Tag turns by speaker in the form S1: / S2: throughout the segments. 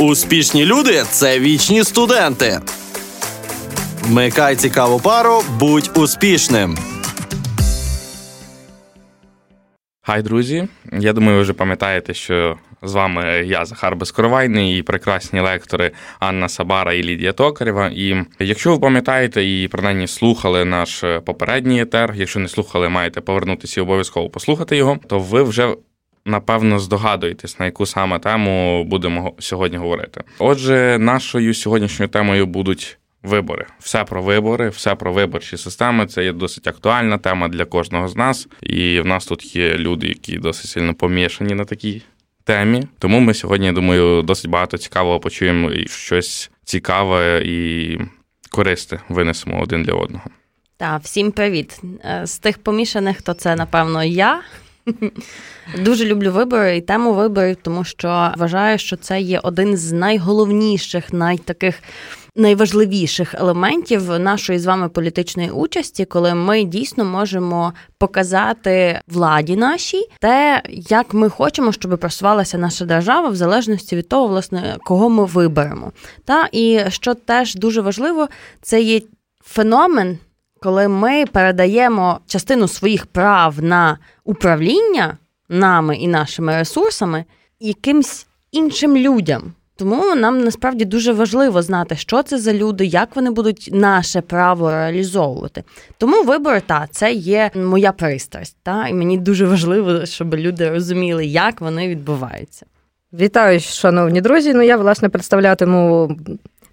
S1: Успішні люди це вічні студенти. Вмикай цікаву пару, будь успішним.
S2: Хай, друзі! Я думаю, ви вже пам'ятаєте, що з вами я, Захар Безкоровайний, і прекрасні лектори Анна Сабара і Лідія Токарєва. І якщо ви пам'ятаєте і принаймні слухали наш попередній етер, якщо не слухали, маєте повернутися і обов'язково послухати його, то ви вже. Напевно, здогадуєтесь, на яку саме тему будемо сьогодні говорити. Отже, нашою сьогоднішньою темою будуть вибори. Все про вибори, все про виборчі системи. Це є досить актуальна тема для кожного з нас. І в нас тут є люди, які досить сильно помішані на такій темі. Тому ми сьогодні, я думаю, досить багато цікавого почуємо і щось цікаве і користе винесемо один для одного.
S3: Так, всім привіт. Е, з тих помішаних, то це, напевно, я. Дуже люблю вибори і тему виборів, тому що вважаю, що це є один з найголовніших, найтаких найважливіших елементів нашої з вами політичної участі, коли ми дійсно можемо показати владі нашій те, як ми хочемо, щоб просувалася наша держава, в залежності від того, власне, кого ми виберемо. Та і що теж дуже важливо, це є феномен. Коли ми передаємо частину своїх прав на управління нами і нашими ресурсами якимсь іншим людям, тому нам насправді дуже важливо знати, що це за люди, як вони будуть наше право реалізовувати. Тому вибори, та це є моя пристрасть. Та і мені дуже важливо, щоб люди розуміли, як вони відбуваються.
S4: Вітаю, шановні друзі. Ну я власне представлятиму.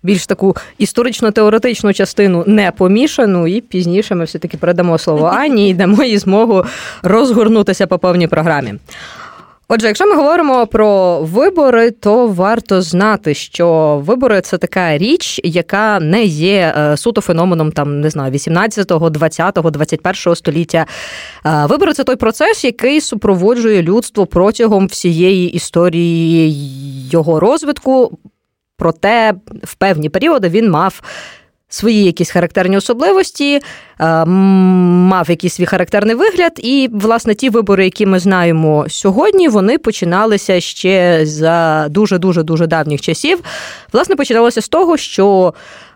S4: Більш таку історично-теоретичну частину не помішану, і пізніше ми все таки передамо слово Ані і дамо їй змогу розгорнутися по повній програмі. Отже, якщо ми говоримо про вибори, то варто знати, що вибори це така річ, яка не є е, суто феноменом там не знаю 18-го, 20-го, 21-го століття. Е, вибори це той процес, який супроводжує людство протягом всієї історії його розвитку. Проте в певні періоди він мав свої якісь характерні особливості, е, мав якийсь свій характерний вигляд. І, власне, ті вибори, які ми знаємо сьогодні, вони починалися ще за дуже дуже дуже давніх часів. Власне, починалося з того, що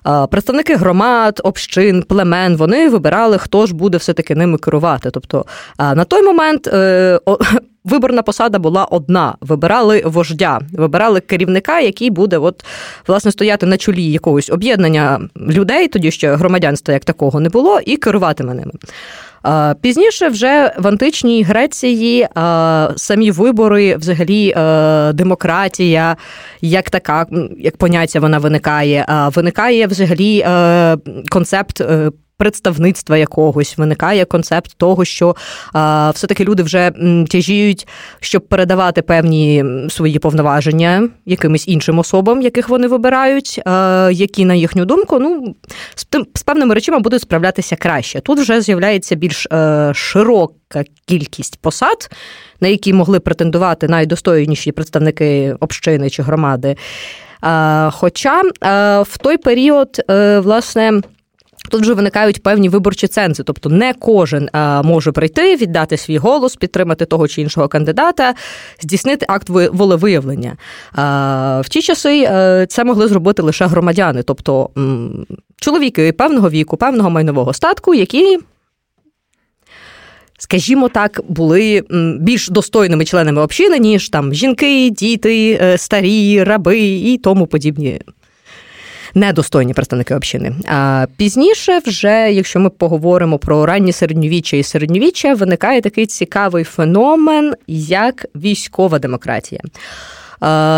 S4: е, представники громад, общин, племен вони вибирали, хто ж буде все-таки ними керувати. Тобто е, на той момент виборна посада була одна: вибирали вождя, вибирали керівника, який буде от власне стояти на чолі якогось об'єднання людей, тоді ще громадянства як такого не було, і керуватиме ними. Пізніше, вже в античній Греції самі вибори, взагалі, демократія, як така, як поняття вона виникає, виникає взагалі концепт е, представництва якогось виникає концепт того, що а, все-таки люди вже тяжіють, щоб передавати певні свої повноваження якимось іншим особам, яких вони вибирають, які, на їхню думку, ну з, з певними речами будуть справлятися краще. Тут вже з'являється більш е, широка кількість посад. На які могли претендувати найдостойніші представники общини чи громади. Хоча в той період, е, власне, Тут вже виникають певні виборчі цензи, тобто не кожен е, може прийти, віддати свій голос, підтримати того чи іншого кандидата, здійснити акт волевиявлення. Е, в ті часи е, це могли зробити лише громадяни, тобто чоловіки певного віку, певного майнового статку, які. Скажімо так, були більш достойними членами общини, ніж там жінки, діти, старі, раби і тому подібні недостойні представники общини. А пізніше, вже якщо ми поговоримо про ранні середньовіччя і середньовіччя, виникає такий цікавий феномен, як військова демократія.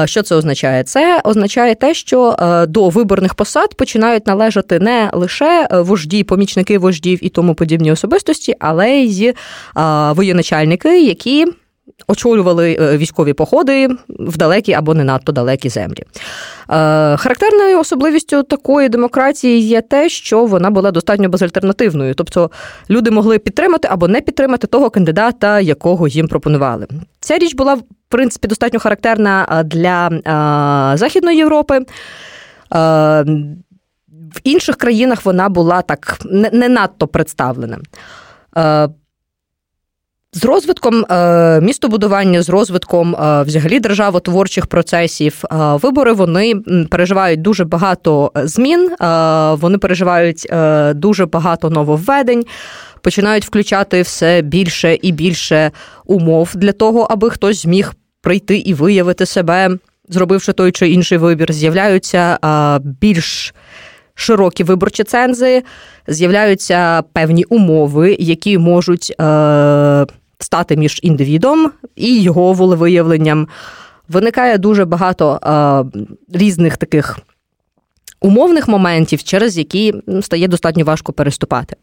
S4: Що це означає? Це означає те, що до виборних посад починають належати не лише вожді, помічники вождів і тому подібні особистості, але й воєначальники, які очолювали е, військові походи в далекі або не надто далекі землі. Е, характерною особливістю такої демократії є те, що вона була достатньо безальтернативною, тобто люди могли підтримати або не підтримати того кандидата, якого їм пропонували. Ця річ була в принципі достатньо характерна е, для Західної Європи. В інших країнах вона була так не надто представлена. З розвитком е, містобудування, з розвитком е, взагалі державотворчих процесів, е, вибори вони переживають дуже багато змін, вони переживають дуже багато нововведень, починають включати все більше і більше умов для того, аби хтось зміг прийти і виявити себе, зробивши той чи інший вибір. З'являються більш широкі виборчі цензи, з'являються певні умови, які можуть стати між індивідом і його волевиявленням. Виникає дуже багато е, різних таких умовних моментів, через які стає достатньо важко переступати.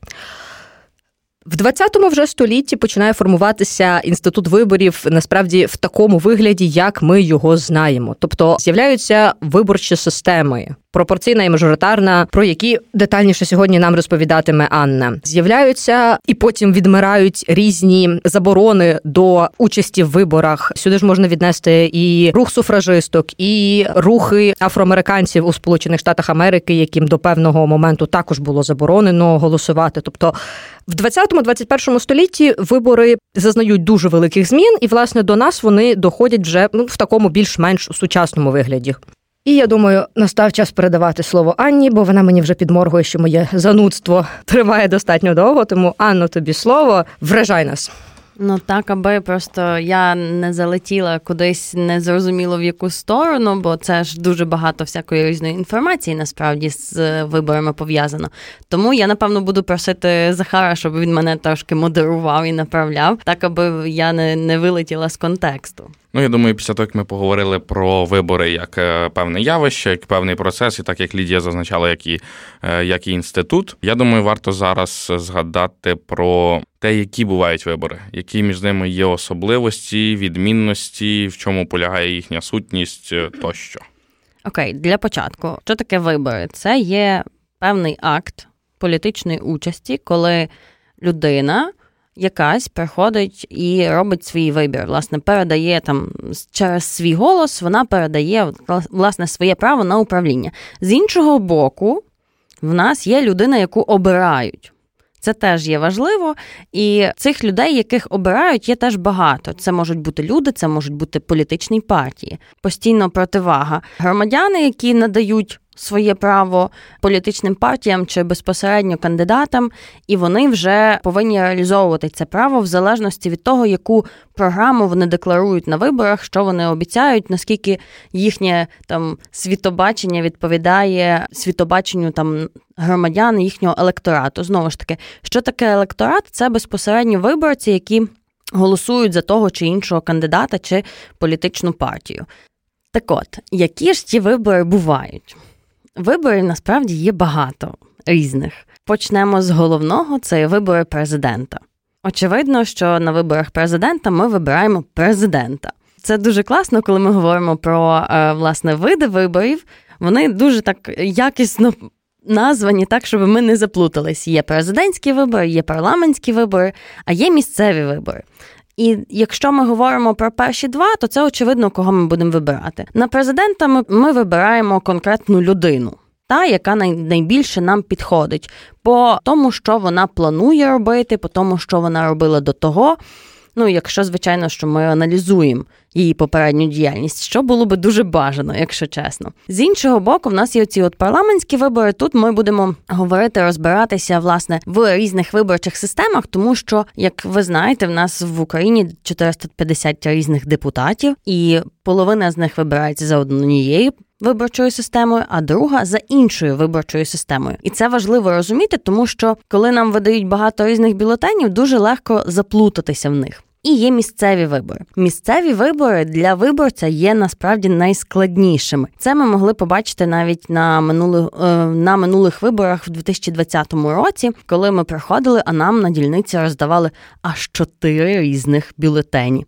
S4: В 20-му вже столітті починає формуватися інститут виборів насправді в такому вигляді, як ми його знаємо. Тобто з'являються виборчі системи, пропорційна і мажоритарна, про які детальніше сьогодні нам розповідатиме Анна. З'являються і потім відмирають різні заборони до участі в виборах. Сюди ж можна віднести і рух суфражисток, і рухи афроамериканців у Сполучених Штатах Америки, яким до певного моменту також було заборонено голосувати. Тобто в 20-21 столітті вибори зазнають дуже великих змін, і власне до нас вони доходять вже ну, в такому більш-менш сучасному вигляді. І я думаю, настав час передавати слово Анні, бо вона мені вже підморгує, що моє занудство триває достатньо довго. Тому Анно, тобі слово вражай нас.
S3: Ну так, аби просто я не залетіла кудись незрозуміло в яку сторону, бо це ж дуже багато всякої різної інформації насправді з виборами пов'язано. Тому я напевно буду просити Захара, щоб він мене трошки модерував і направляв, так аби я не, не вилетіла з контексту.
S2: Ну, я думаю, після того, як ми поговорили про вибори як е, певне явище, як певний процес, і так як Лідія зазначала, як і, е, як і інститут, я думаю, варто зараз згадати про те, які бувають вибори, які між ними є особливості, відмінності, в чому полягає їхня сутність е, тощо.
S3: Окей, для початку, що таке вибори? Це є певний акт політичної участі, коли людина якась приходить і робить свій вибір. Власне, передає там через свій голос, вона передає власне своє право на управління. З іншого боку, в нас є людина, яку обирають. Це теж є важливо, і цих людей, яких обирають, є теж багато. Це можуть бути люди, це можуть бути політичні партії, постійно противага. Громадяни, які надають своє право політичним партіям чи безпосередньо кандидатам, і вони вже повинні реалізовувати це право в залежності від того, яку програму вони декларують на виборах, що вони обіцяють, наскільки їхнє там світобачення відповідає світобаченню там громадян їхнього електорату. Знову ж таки, що таке електорат? Це безпосередньо виборці, які голосують за того чи іншого кандидата чи політичну партію. Так от, які ж ті вибори бувають? Виборів насправді є багато різних. Почнемо з головного: це вибори президента. Очевидно, що на виборах президента ми вибираємо президента. Це дуже класно, коли ми говоримо про е, власне види виборів. Вони дуже так якісно названі так, щоб ми не заплутались. Є президентські вибори, є парламентські вибори, а є місцеві вибори. І якщо ми говоримо про перші два, то це очевидно, кого ми будемо вибирати. На президента ми, ми вибираємо конкретну людину. Та, яка найбільше нам підходить, по тому, що вона планує робити, по тому, що вона робила до того, Ну, якщо, звичайно, що ми аналізуємо її попередню діяльність, що було би дуже бажано, якщо чесно. З іншого боку, в нас є ці от парламентські вибори. Тут ми будемо говорити, розбиратися власне в різних виборчих системах, тому що, як ви знаєте, в нас в Україні 450 різних депутатів, і половина з них вибирається за однією виборчою системою, а друга за іншою виборчою системою. І це важливо розуміти, тому що коли нам видають багато різних бюлетенів, дуже легко заплутатися в них. І є місцеві вибори. Місцеві вибори для виборця є насправді найскладнішими. Це ми могли побачити навіть на минулих е, на минулих виборах в 2020 році, коли ми приходили, а нам на дільниці роздавали аж чотири різних бюлетені.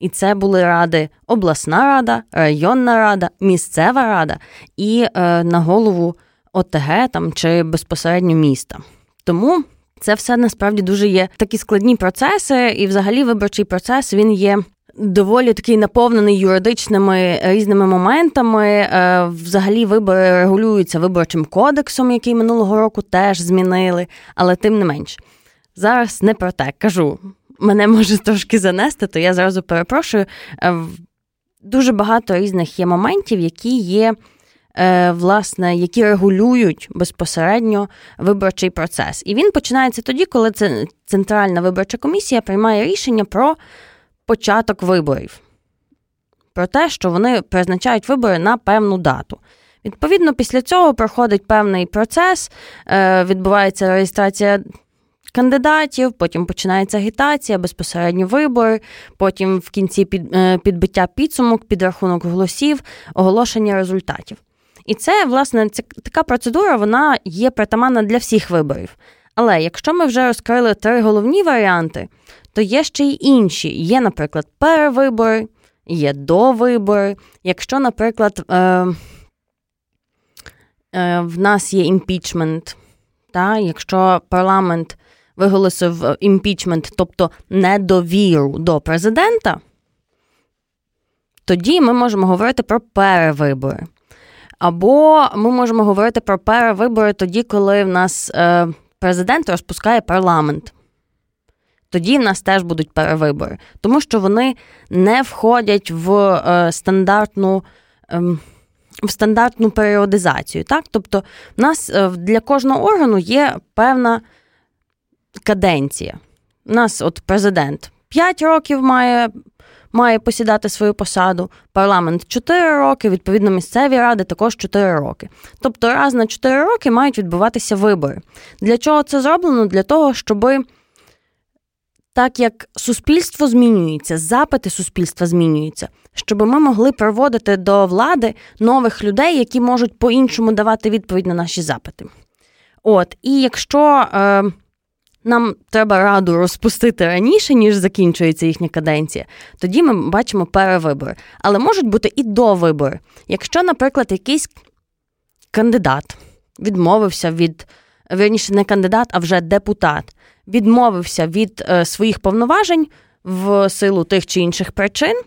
S3: І це були ради обласна рада, районна рада, місцева рада і е, на голову ОТГ там чи безпосередньо міста. Тому це все насправді дуже є такі складні процеси, і взагалі виборчий процес він є. Доволі такий наповнений юридичними різними моментами. Е, взагалі, вибори регулюються виборчим кодексом, який минулого року теж змінили, але тим не менш. Зараз не про те кажу мене може трошки занести, то я зразу перепрошую. Е, дуже багато різних є моментів, які є. Е, власне, які регулюють безпосередньо виборчий процес. І він починається тоді, коли Центральна виборча комісія приймає рішення про початок виборів, про те, що вони призначають вибори на певну дату. Відповідно, після цього проходить певний процес, е, відбувається реєстрація. Кандидатів, потім починається агітація, безпосередньо вибори, потім в кінці під, е, підбиття підсумок, підрахунок голосів, оголошення результатів. І це, власне, ця, така процедура вона є притаманна для всіх виборів. Але якщо ми вже розкрили три головні варіанти, то є ще й інші. Є, наприклад, перевибори, є довибори. Якщо, наприклад, е, е, в нас є імпічмент, та, якщо парламент виголосив імпічмент, тобто недовіру до президента, тоді ми можемо говорити про перевибори. Або ми можемо говорити про перевибори тоді, коли в нас е, президент розпускає парламент. Тоді в нас теж будуть перевибори, тому що вони не входять в е, стандартну е, в стандартну періодизацію. Так? Тобто, в нас е, для кожного органу є певна каденція. У нас от президент 5 років має має посідати свою посаду, парламент 4 роки, відповідно, місцеві ради також 4 роки. Тобто, раз на 4 роки мають відбуватися вибори. Для чого це зроблено? Для того, щоб так як суспільство змінюється, запити суспільства змінюються, щоб ми могли проводити до влади нових людей, які можуть по-іншому давати відповідь на наші запити. От, і якщо. Е, нам треба раду розпустити раніше, ніж закінчується їхня каденція, тоді ми бачимо перевибори. Але можуть бути і довибори. Якщо, наприклад, якийсь кандидат відмовився від, верніше, не кандидат, а вже депутат, відмовився від е, своїх повноважень в силу тих чи інших причин,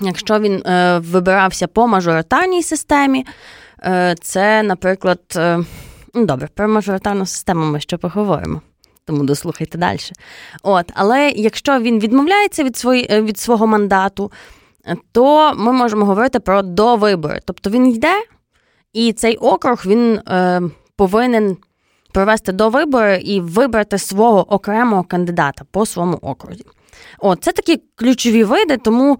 S3: якщо він е, вибирався по мажоритарній системі, е, це, наприклад, е, ну, добре, про мажоритарну систему ми ще поговоримо тому дослухайте далі. От, Але якщо він відмовляється від свої, е, від свого мандату, то ми можемо говорити про довибори. Тобто він йде, і цей округ він е, повинен провести до вибори і вибрати свого окремого кандидата по своєму окрузі. От, Це такі ключові види, тому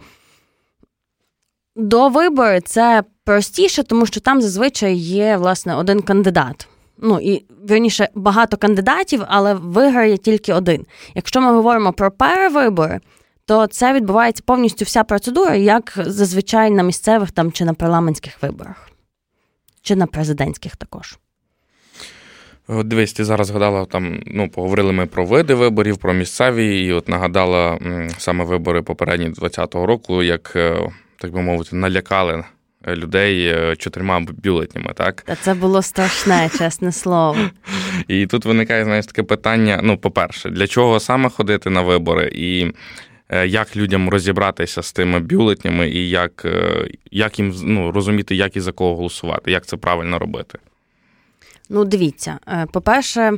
S3: до вибори це простіше, тому що там зазвичай є власне один кандидат ну і верніше багато кандидатів, але виграє тільки один. Якщо ми говоримо про перевибори, то це відбувається повністю вся процедура, як зазвичай на місцевих там чи на парламентських виборах, чи на президентських також.
S2: Дивись, ти зараз згадала там, ну, поговорили ми про види виборів, про місцеві, і от нагадала саме вибори попередні 2020 року, як, е, так би мовити, налякали людей е, чотирма бюлетнями, так?
S3: Та це було страшне, чесне слово.
S2: І тут виникає, знаєш, таке питання: ну, по-перше, для чого саме ходити на вибори, і е, як людям розібратися з тими бюлетнями, і як е, як їм ну, розуміти, як і за кого голосувати, як це правильно робити?
S3: Ну, дивіться, по-перше,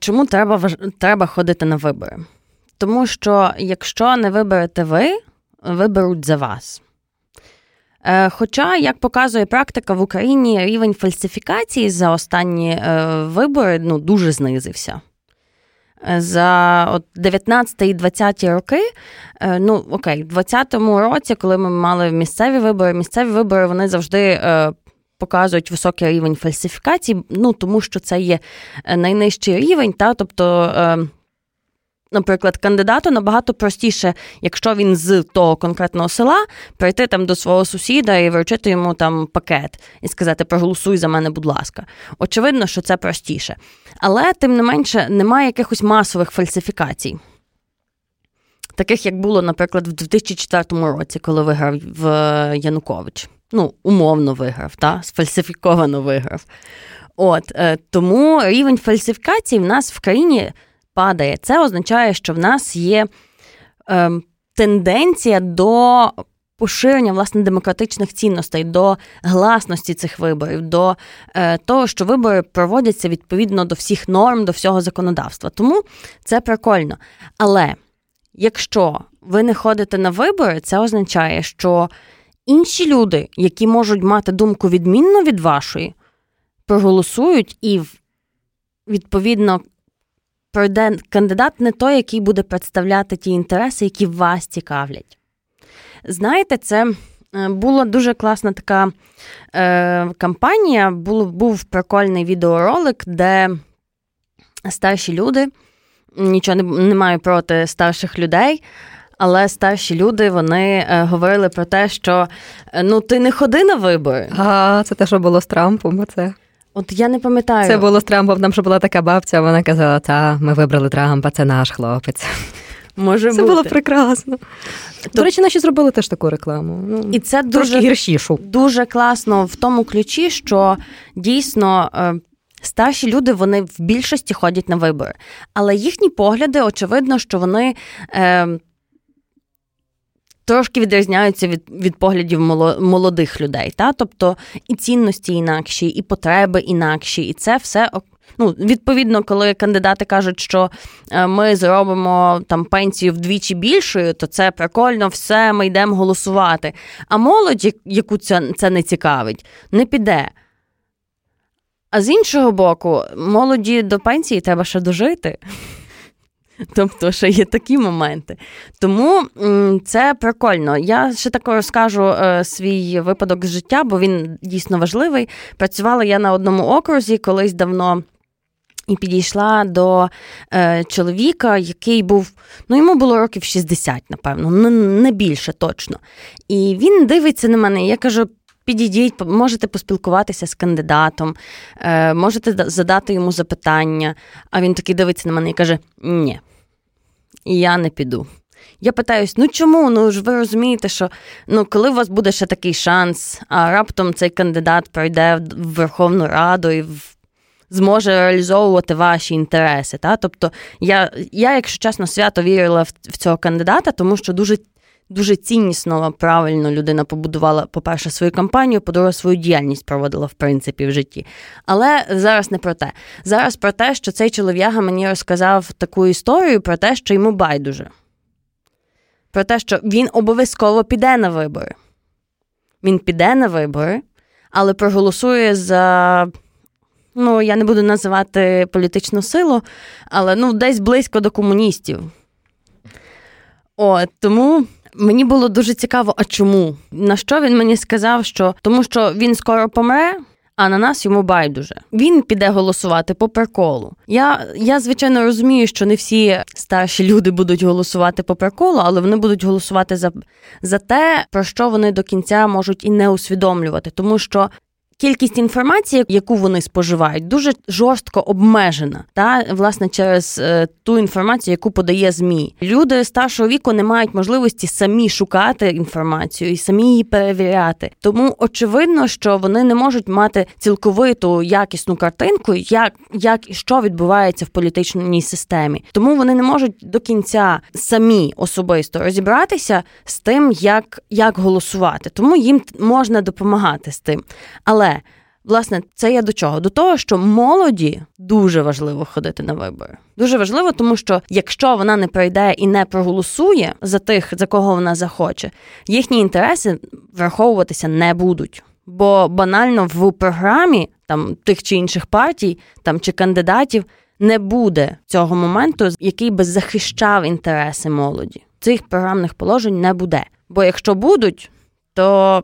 S3: чому треба треба ходити на вибори? Тому що якщо не виберете ви, виберуть за вас. Е, хоча, як показує практика в Україні, рівень фальсифікації за останні е, вибори ну, дуже знизився. Е, за от 19 і 20 роки, ну окей, в 20-му році, коли ми мали місцеві вибори, місцеві вибори вони завжди показують високий рівень фальсифікації, ну тому що це є найнижчий рівень, та тобто Наприклад, кандидату набагато простіше, якщо він з того конкретного села, прийти там до свого сусіда і вручити йому там пакет і сказати Проголосуй за мене, будь ласка. Очевидно, що це простіше. Але, тим не менше, немає якихось масових фальсифікацій. Таких, як було, наприклад, в 2004 році, коли виграв в е, Янукович. Ну, умовно виграв, та? сфальсифіковано виграв. От е, Тому рівень фальсифікації в нас в країні падає. Це означає, що в нас є е, тенденція до поширення власне демократичних цінностей, до гласності цих виборів, до е, того, що вибори проводяться відповідно до всіх норм, до всього законодавства. Тому це прикольно. Але якщо ви не ходите на вибори, це означає, що інші люди, які можуть мати думку відмінно від вашої, проголосують і відповідно пройде кандидат не той, який буде представляти ті інтереси, які вас цікавлять. Знаєте, це е, була дуже класна така е, кампанія. Був, був прикольний відеоролик, де старші люди, нічого не, не маю проти старших людей. Але старші люди вони е, говорили про те, що е, ну ти не ходи на вибори.
S4: А це те, що було з Трампом. Оце.
S3: От я не пам'ятаю.
S4: Це було з Трампом. Там ще була така бабця. Вона казала: Та ми вибрали Трампа, це наш хлопець.
S3: Може
S4: Це
S3: бути.
S4: було прекрасно. До речі, наші зробили теж таку рекламу. Ну,
S3: І це дуже
S4: гіршішу.
S3: дуже класно в тому ключі, що дійсно. е, Старші люди вони в більшості ходять на вибори, але їхні погляди, очевидно, що вони е, трошки відрізняються від, від поглядів молодих людей. Та? Тобто і цінності інакші, і потреби інакші, і це все Ну, відповідно, коли кандидати кажуть, що е, ми зробимо там пенсію вдвічі більшою, то це прикольно, все, ми йдемо голосувати. А молодь, яку це, це не цікавить, не піде. А з іншого боку, молоді до пенсії треба ще дожити. Тобто, ще є такі моменти. Тому це прикольно. Я ще тако розкажу е, свій випадок з життя, бо він дійсно важливий. Працювала я на одному окрузі колись давно. І підійшла до е, чоловіка, який був, ну йому було років 60, напевно, не, не більше точно. І він дивиться на мене, і я кажу: підійдіть, можете поспілкуватися з кандидатом, е, можете задати йому запитання. А він такий дивиться на мене і каже: Ні, я не піду. Я питаюсь, ну чому? Ну ж ви розумієте, що ну коли у вас буде ще такий шанс, а раптом цей кандидат пройде в Верховну Раду і в зможе реалізовувати ваші інтереси. Та? Тобто, я, я, якщо чесно, свято вірила в цього кандидата, тому що дуже. Дуже ціннісно, правильно людина побудувала, по-перше, свою кампанію, по-друге, свою діяльність проводила в принципі в житті. Але зараз не про те. Зараз про те, що цей чолов'яга мені розказав таку історію про те, що йому байдуже. Про те, що він обов'язково піде на вибори. Він піде на вибори, але проголосує за ну я не буду називати політичну силу, але ну десь близько до комуністів. От тому. Мені було дуже цікаво, а чому? На що він мені сказав, що тому що він скоро помре, а на нас йому байдуже. Він піде голосувати по приколу. Я, я звичайно розумію, що не всі старші люди будуть голосувати по приколу, але вони будуть голосувати за, за те, про що вони до кінця можуть і не усвідомлювати, тому що Кількість інформації, яку вони споживають, дуже жорстко обмежена, та власне через е, ту інформацію, яку подає змі. Люди старшого віку не мають можливості самі шукати інформацію і самі її перевіряти. Тому очевидно, що вони не можуть мати цілковиту якісну картинку, як, як і що відбувається в політичній системі. Тому вони не можуть до кінця самі особисто розібратися з тим, як, як голосувати. Тому їм можна допомагати з тим. Але Власне, це я до чого? До того, що молоді дуже важливо ходити на вибори. Дуже важливо, тому що якщо вона не прийде і не проголосує за тих, за кого вона захоче, їхні інтереси враховуватися не будуть. Бо банально в програмі там тих чи інших партій там чи кандидатів не буде цього моменту, який би захищав інтереси молоді. Цих програмних положень не буде. Бо якщо будуть, то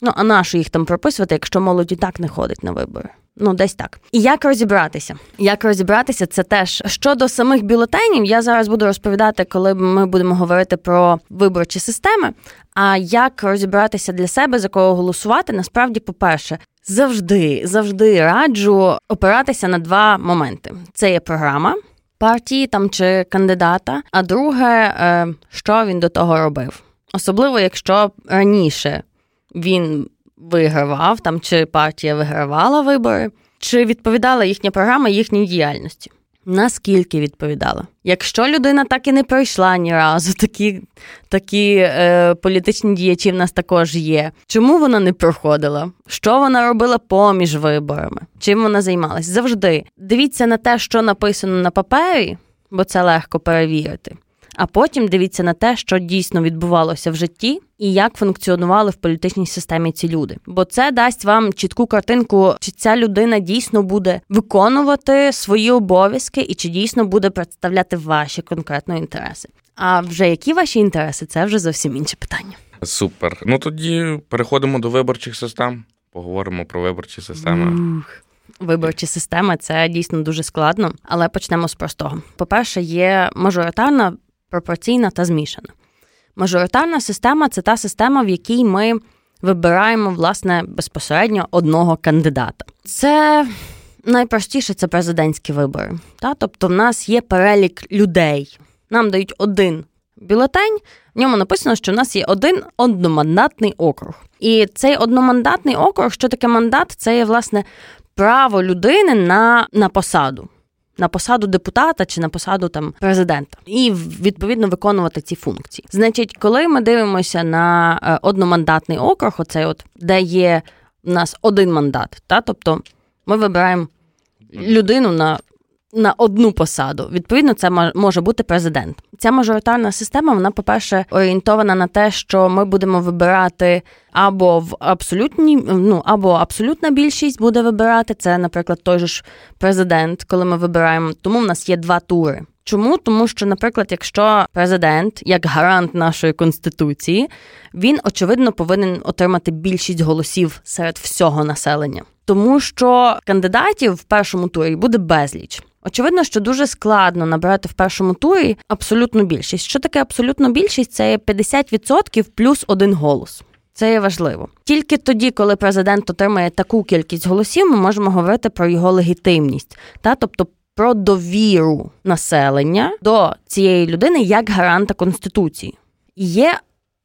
S3: Ну, а нащо їх там прописувати, якщо молодь і так не ходить на вибори? Ну, десь так. І як розібратися? Як розібратися, це теж щодо самих бюлетенів, я зараз буду розповідати, коли ми будемо говорити про виборчі системи. А як розібратися для себе, за кого голосувати, насправді, по-перше, завжди, завжди раджу опиратися на два моменти: це є програма. Партії там чи кандидата, а друге, е, що він до того робив, особливо якщо раніше він вигравав там, чи партія вигравала вибори, чи відповідала їхня програма їхній діяльності. Наскільки відповідала? Якщо людина так і не пройшла ні разу, такі такі е, політичні діячі в нас також є. Чому вона не проходила? Що вона робила поміж виборами? Чим вона займалась? Завжди дивіться на те, що написано на папері, бо це легко перевірити а потім дивіться на те, що дійсно відбувалося в житті, і як функціонували в політичній системі ці люди. Бо це дасть вам чітку картинку, чи ця людина дійсно буде виконувати свої обов'язки, і чи дійсно буде представляти ваші конкретно інтереси. А вже які ваші інтереси, це вже зовсім інше питання.
S2: Супер. Ну тоді переходимо до виборчих систем. Поговоримо про виборчі системи.
S3: Ух. Виборчі системи це дійсно дуже складно, але почнемо з простого. По-перше, є мажоритарна пропорційна та змішана. Мажоритарна система це та система, в якій ми вибираємо власне безпосередньо одного кандидата. Це найпростіше це президентські вибори. Та? Тобто, в нас є перелік людей. Нам дають один бюлетень, в ньому написано, що в нас є один одномандатний округ. І цей одномандатний округ, що таке мандат, це є власне право людини на, на посаду на посаду депутата чи на посаду там президента, і відповідно виконувати ці функції. Значить, коли ми дивимося на е, одномандатний округ, оцей от де є в нас один мандат, та тобто ми вибираємо людину на на одну посаду. Відповідно, це може бути президент. Ця мажоритарна система, вона, по-перше, орієнтована на те, що ми будемо вибирати або в абсолютній, ну або абсолютна більшість буде вибирати. Це, наприклад, той же ж президент, коли ми вибираємо. Тому в нас є два тури. Чому? Тому що, наприклад, якщо президент, як гарант нашої конституції, він очевидно повинен отримати більшість голосів серед всього населення, тому що кандидатів в першому турі буде безліч. Очевидно, що дуже складно набирати в першому турі абсолютну більшість. Що таке абсолютну більшість? Це 50% плюс один голос. Це є важливо. Тільки тоді, коли президент отримає таку кількість голосів, ми можемо говорити про його легітимність, та тобто про довіру населення до цієї людини як гаранта конституції. Є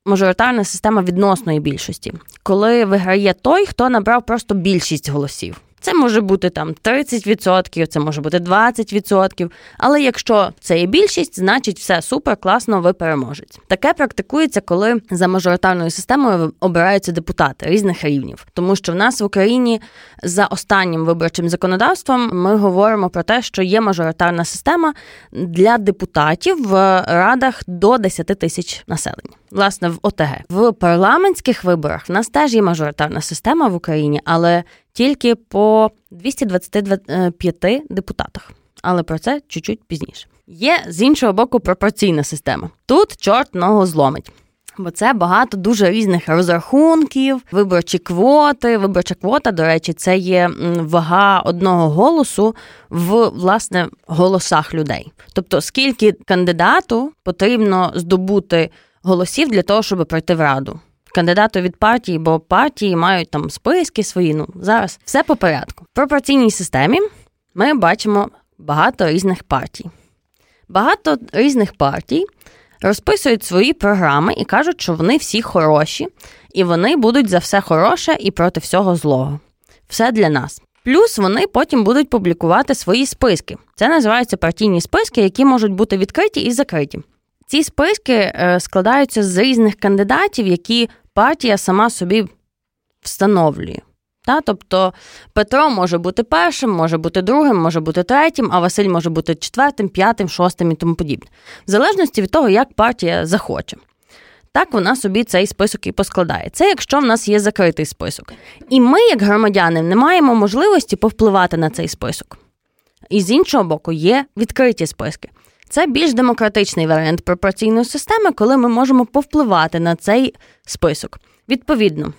S3: мажоритарна система відносної більшості, коли виграє той, хто набрав просто більшість голосів. Це може бути там 30%, це може бути 20%. Але якщо це є більшість, значить все супер, класно, ви переможець. Таке практикується, коли за мажоритарною системою обираються депутати різних рівнів, тому що в нас в Україні за останнім виборчим законодавством ми говоримо про те, що є мажоритарна система для депутатів в радах до 10 тисяч населення. Власне, в ОТГ в парламентських виборах в нас теж є мажоритарна система в Україні, але тільки по 225 депутатах. Але про це чуть-чуть пізніше. Є з іншого боку пропорційна система. Тут чорт ногу зломить. Бо це багато дуже різних розрахунків, виборчі квоти. Виборча квота, до речі, це є вага одного голосу в власне голосах людей. Тобто, скільки кандидату потрібно здобути голосів для того, щоб пройти в раду кандидату від партії, бо партії мають там списки свої. Ну зараз все по порядку. В пропорційній системі ми бачимо багато різних партій. Багато різних партій розписують свої програми і кажуть, що вони всі хороші, і вони будуть за все хороше і проти всього злого. Все для нас. Плюс вони потім будуть публікувати свої списки. Це називаються партійні списки, які можуть бути відкриті і закриті. Ці списки е, складаються з різних кандидатів, які партія сама собі встановлює. Та? Тобто Петро може бути першим, може бути другим, може бути третім, а Василь може бути четвертим, п'ятим, шостим і тому подібне. В залежності від того, як партія захоче. Так вона собі цей список і поскладає. Це якщо в нас є закритий список. І ми, як громадяни, не маємо можливості повпливати на цей список. І з іншого боку, є відкриті списки. Це більш демократичний варіант пропорційної системи, коли ми можемо повпливати на цей список. Відповідно,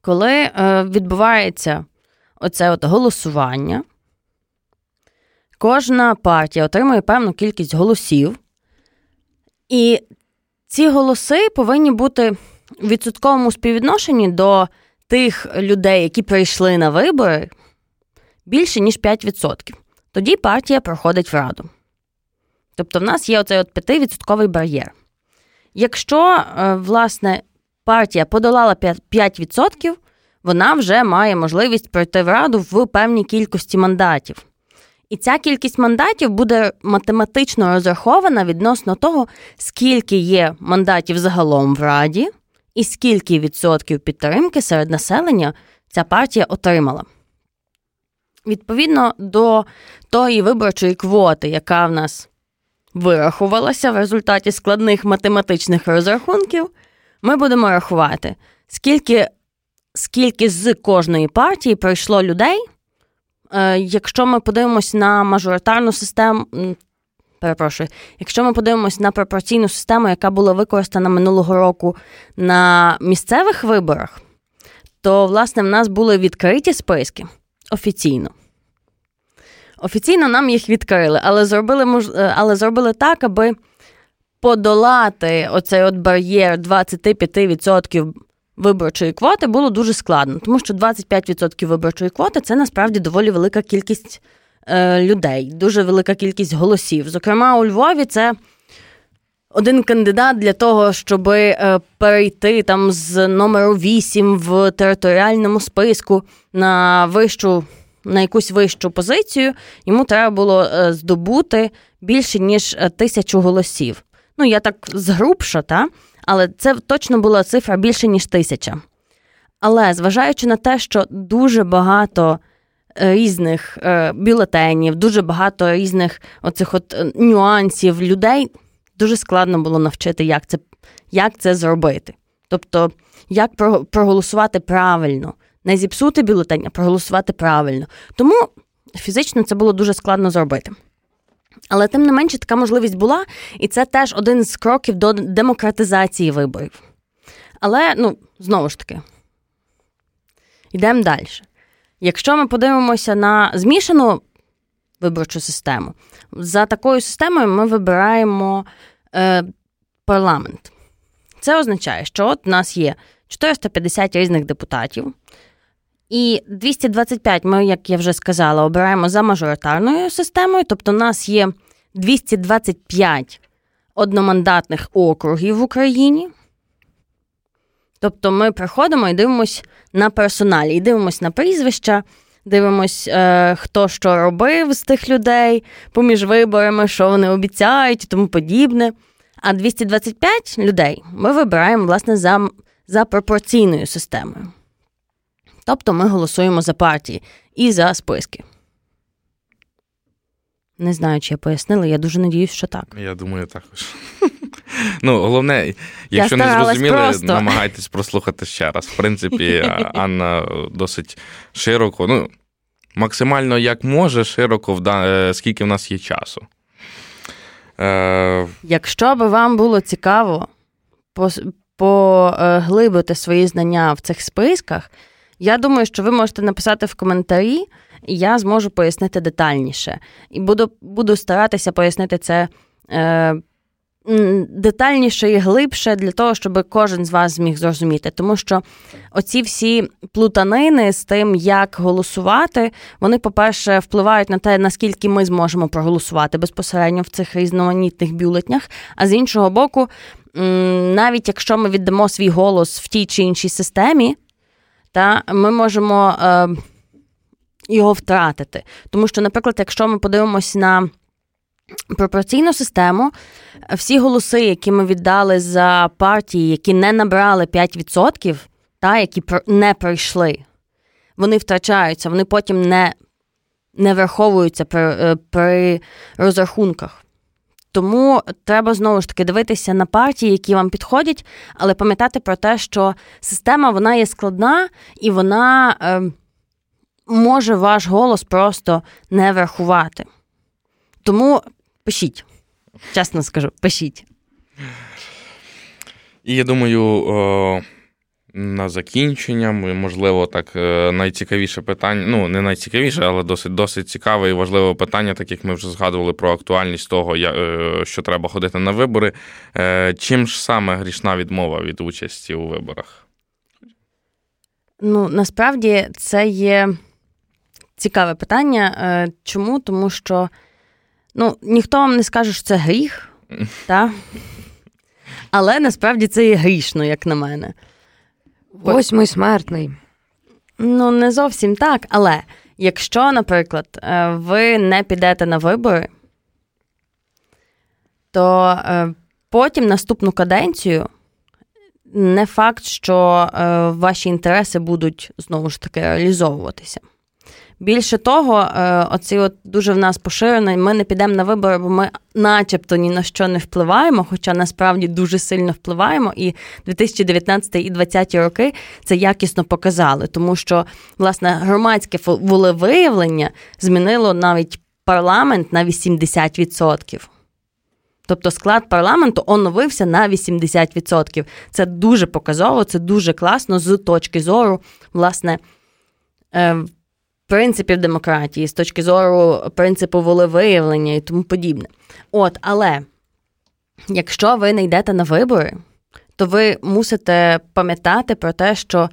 S3: коли е, відбувається оце от голосування, кожна партія отримує певну кількість голосів, і ці голоси повинні бути в відсотковому співвідношенні до тих людей, які прийшли на вибори, більше ніж 5%. Тоді партія проходить в раду. Тобто в нас є оцей от 5% бар'єр. Якщо, е, власне, партія подолала 5%, вона вже має можливість пройти в раду в певній кількості мандатів. І ця кількість мандатів буде математично розрахована відносно того, скільки є мандатів загалом в Раді, і скільки відсотків підтримки серед населення ця партія отримала. Відповідно до тої виборчої квоти, яка в нас вирахувалася в результаті складних математичних розрахунків, ми будемо рахувати, скільки скільки з кожної партії прийшло людей. Е, якщо ми подивимось на мажоритарну систему, перепрошую, якщо ми подивимось на пропорційну систему, яка була використана минулого року на місцевих виборах, то власне в нас були відкриті списки офіційно. Офіційно нам їх відкрили, але зробили е, але зробили так, аби подолати оцей от бар'єр 25% виборчої квоти було дуже складно, тому що 25% виборчої квоти це насправді доволі велика кількість е, людей, дуже велика кількість голосів. Зокрема, у Львові це. Один кандидат для того, щоб е, перейти там з номеру 8 в територіальному списку на вищу, на якусь вищу позицію, йому треба було е, здобути більше ніж е, тисячу голосів. Ну, я так згрубша, та? але це точно була цифра більше, ніж тисяча. Але зважаючи на те, що дуже багато е, різних бюлетенів, дуже багато різних оцих от нюансів людей, дуже складно було навчити, як це як це зробити. Тобто, як проголосувати правильно, не зіпсути бюлетень, а проголосувати правильно. Тому фізично це було дуже складно зробити. Але тим не менше така можливість була, і це теж один з кроків до демократизації виборів. Але, ну, знову ж таки, йдемо далі. Якщо ми подивимося на змішану виборчу систему, за такою системою ми вибираємо е, парламент. Це означає, що от у нас є 450 різних депутатів. І 225 ми, як я вже сказала, обираємо за мажоритарною системою, тобто у нас є 225 одномандатних округів в Україні. Тобто ми приходимо і дивимося на персоналі, і дивимося на прізвища, дивимося, е, хто що робив з тих людей поміж виборами, що вони обіцяють і тому подібне. А 225 людей ми вибираємо, власне, за, за пропорційною системою. Тобто ми голосуємо за партії і за списки. Не знаю, чи я пояснила, я дуже надіюсь, що так.
S2: Я думаю, також. Ну, головне, якщо не зрозуміли, просто. намагайтесь прослухати ще раз. В принципі, Анна досить широко, ну, максимально як може, широко, вда... Е, скільки в нас є часу.
S3: Е... Якщо би вам було цікаво поглибити свої знання в цих списках, я думаю, що ви можете написати в коментарі, і я зможу пояснити детальніше. І буду буду старатися пояснити це е, детальніше і глибше для того, щоб кожен з вас зміг зрозуміти. Тому що оці всі плутанини з тим, як голосувати, вони, по-перше, впливають на те, наскільки ми зможемо проголосувати безпосередньо в цих різноманітних бюлетнях. А з іншого боку, навіть якщо ми віддамо свій голос в тій чи іншій системі та ми можемо е, його втратити. Тому що, наприклад, якщо ми подивимося на пропорційну систему, всі голоси, які ми віддали за партії, які не набрали 5%, та, які не пройшли, вони втрачаються, вони потім не не враховуються при, е, при розрахунках. Тому треба знову ж таки дивитися на партії, які вам підходять, але пам'ятати про те, що система вона є складна і вона е, може ваш голос просто не врахувати. Тому пишіть, чесно скажу, пишіть.
S2: І я думаю. О на закінчення, можливо, так е, найцікавіше питання. Ну, не найцікавіше, але досить досить цікаве і важливе питання, так як ми вже згадували про актуальність того, е, що треба ходити на вибори. Е, чим ж саме грішна відмова від участі у виборах?
S3: Ну, насправді це є цікаве питання. Чому? Тому що ну, ніхто вам не скаже, що це гріх, та? але насправді це є грішно, як на мене.
S4: Восьмий смертний.
S3: Ну, не зовсім так, але Якщо, наприклад, е, ви не підете на вибори, то е, потім наступну каденцію не факт, що е, ваші інтереси будуть знову ж таки реалізовуватися. Більше того, е, оці от дуже в нас поширено, ми не підемо на вибори, бо ми начебто ні на що не впливаємо, хоча насправді дуже сильно впливаємо. І 2019 і 2020 роки це якісно показали, тому що власне громадське волевиявлення змінило навіть парламент на 80%. Тобто склад парламенту оновився на 80%. Це дуже показово, це дуже класно з точки зору, власне, е, принципів демократії, з точки зору принципу волевиявлення і тому подібне. От, але якщо ви не йдете на вибори, то ви мусите пам'ятати про те, що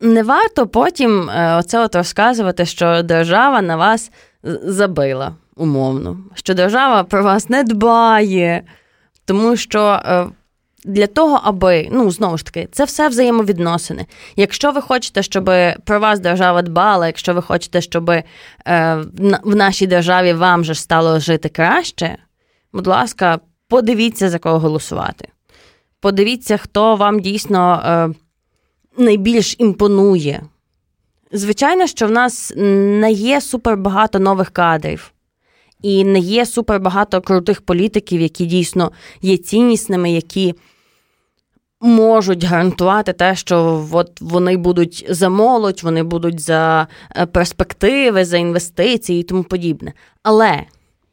S3: не варто потім е, оце от розказувати, що держава на вас забила умовно, що держава про вас не дбає, тому що е, для того, аби, ну, знову ж таки, це все взаємовідносини. Якщо ви хочете, щоб про вас держава дбала, якщо ви хочете, щоб е, в нашій державі вам же стало жити краще, будь ласка, подивіться, за кого голосувати. Подивіться, хто вам дійсно е, найбільш імпонує. Звичайно, що в нас не є супер багато нових кадрів. І не є супер багато крутих політиків, які дійсно є ціннісними, які можуть гарантувати те, що от вони будуть за молодь, вони будуть за е, перспективи, за інвестиції і тому подібне. Але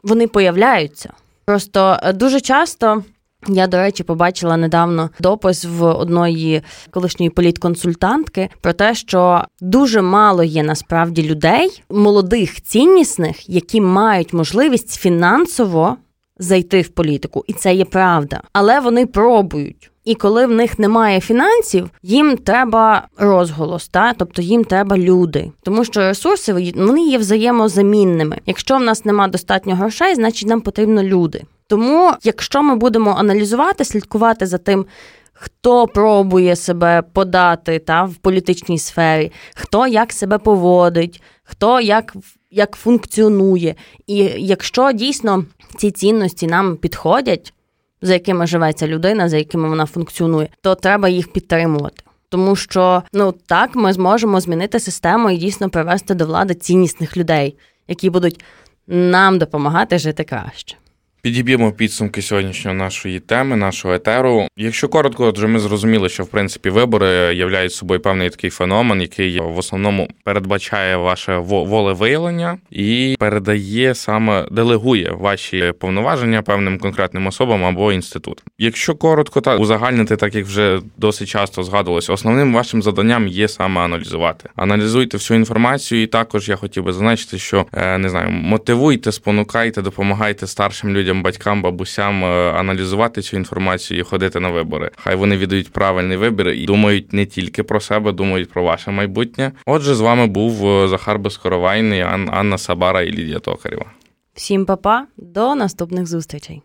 S3: вони появляються. Просто е, дуже часто. Я, до речі, побачила недавно допис в одної колишньої політконсультантки про те, що дуже мало є насправді людей, молодих ціннісних, які мають можливість фінансово зайти в політику, і це є правда. Але вони пробують. І коли в них немає фінансів, їм треба розголос, та тобто їм треба люди, тому що ресурси вони є взаємозамінними. Якщо в нас немає достатньо грошей, значить нам потрібно люди. Тому, якщо ми будемо аналізувати, слідкувати за тим. Хто пробує себе подати та в політичній сфері, хто як себе поводить, хто як як функціонує, і якщо дійсно ці цінності нам підходять, за якими живеться людина, за якими вона функціонує, то треба їх підтримувати. Тому що ну так ми зможемо змінити систему і дійсно привести до влади ціннісних людей, які будуть нам допомагати жити краще.
S2: Підіб'ємо підсумки сьогоднішньої нашої теми, нашого етеру. Якщо коротко, отже, ми зрозуміли, що в принципі вибори являють собою певний такий феномен, який в основному передбачає ваше волевиявлення і передає саме делегує ваші повноваження певним конкретним особам або інститутам. Якщо коротко та узагальнити, так як вже досить часто згадувалося, основним вашим заданням є саме аналізувати. Аналізуйте всю інформацію, і також я хотів би зазначити, що е, не знаю, мотивуйте, спонукайте, допомагайте старшим людям людям, батькам, бабусям е, аналізувати цю інформацію і ходити на вибори. Хай вони віддають правильний вибір і думають не тільки про себе, думають про ваше майбутнє. Отже, з вами був е, Захар Безкоровайний, Анна Сабара і Лідія Токарєва.
S3: Всім папа, до наступних зустрічей.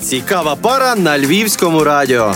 S1: Цікава пара на львівському радіо.